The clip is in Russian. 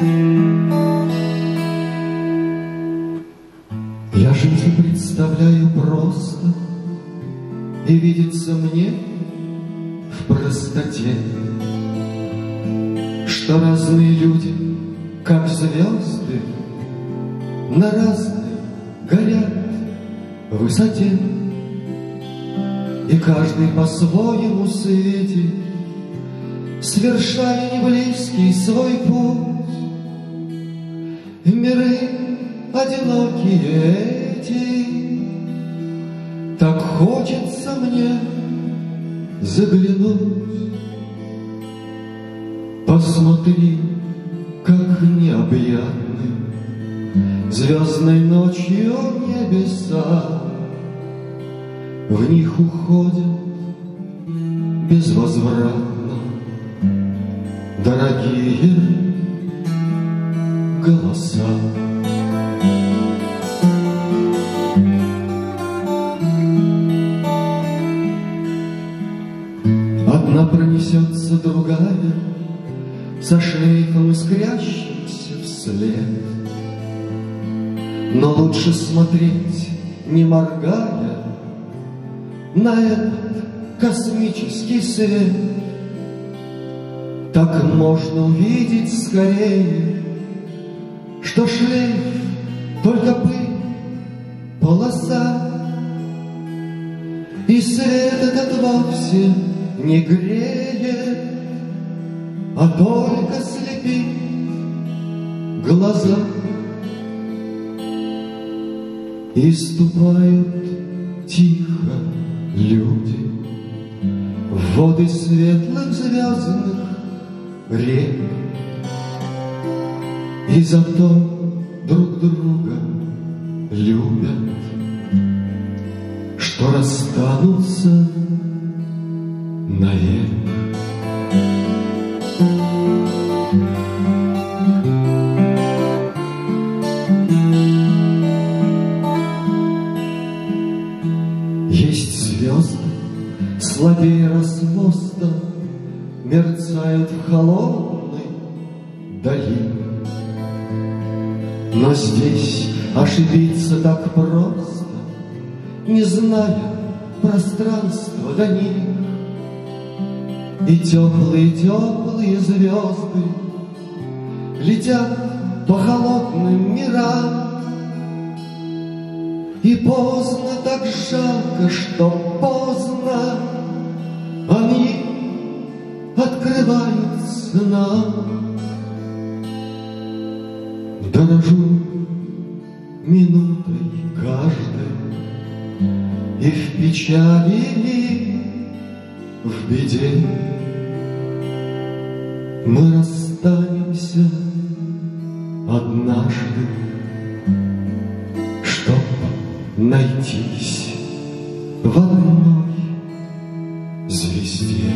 Я жизнь представляю просто, И видится мне в простоте, Что разные люди, как звезды, На разной горят высоте. И каждый по-своему светит, Свершая неблизкий свой путь миры одинокие эти, так хочется мне заглянуть. Посмотри, как необъятны Звездной ночью небеса. В них уходят безвозвратно Дорогие голоса. Одна пронесется другая Со шлейфом искрящимся вслед. Но лучше смотреть, не моргая, На этот космический свет. Так можно увидеть скорее, Что шлейф только пыль, полоса, И свет этот вовсе не греет, А только слепит глаза. И ступают тихо люди В воды светлых звездных рек, И зато друг друга любят, Что расстанутся навек. Есть звезды, слабее расмоста, Мерцают в холодной дали. Но здесь ошибиться так просто, Не зная пространства до них. И теплые-теплые звезды Летят по холодным мирам, и поздно, так жалко, что поздно Они открываются нам. Дорожу минутой каждой И в печали, и в беде Мы расстанемся однажды Чтоб найтись в одной звезде.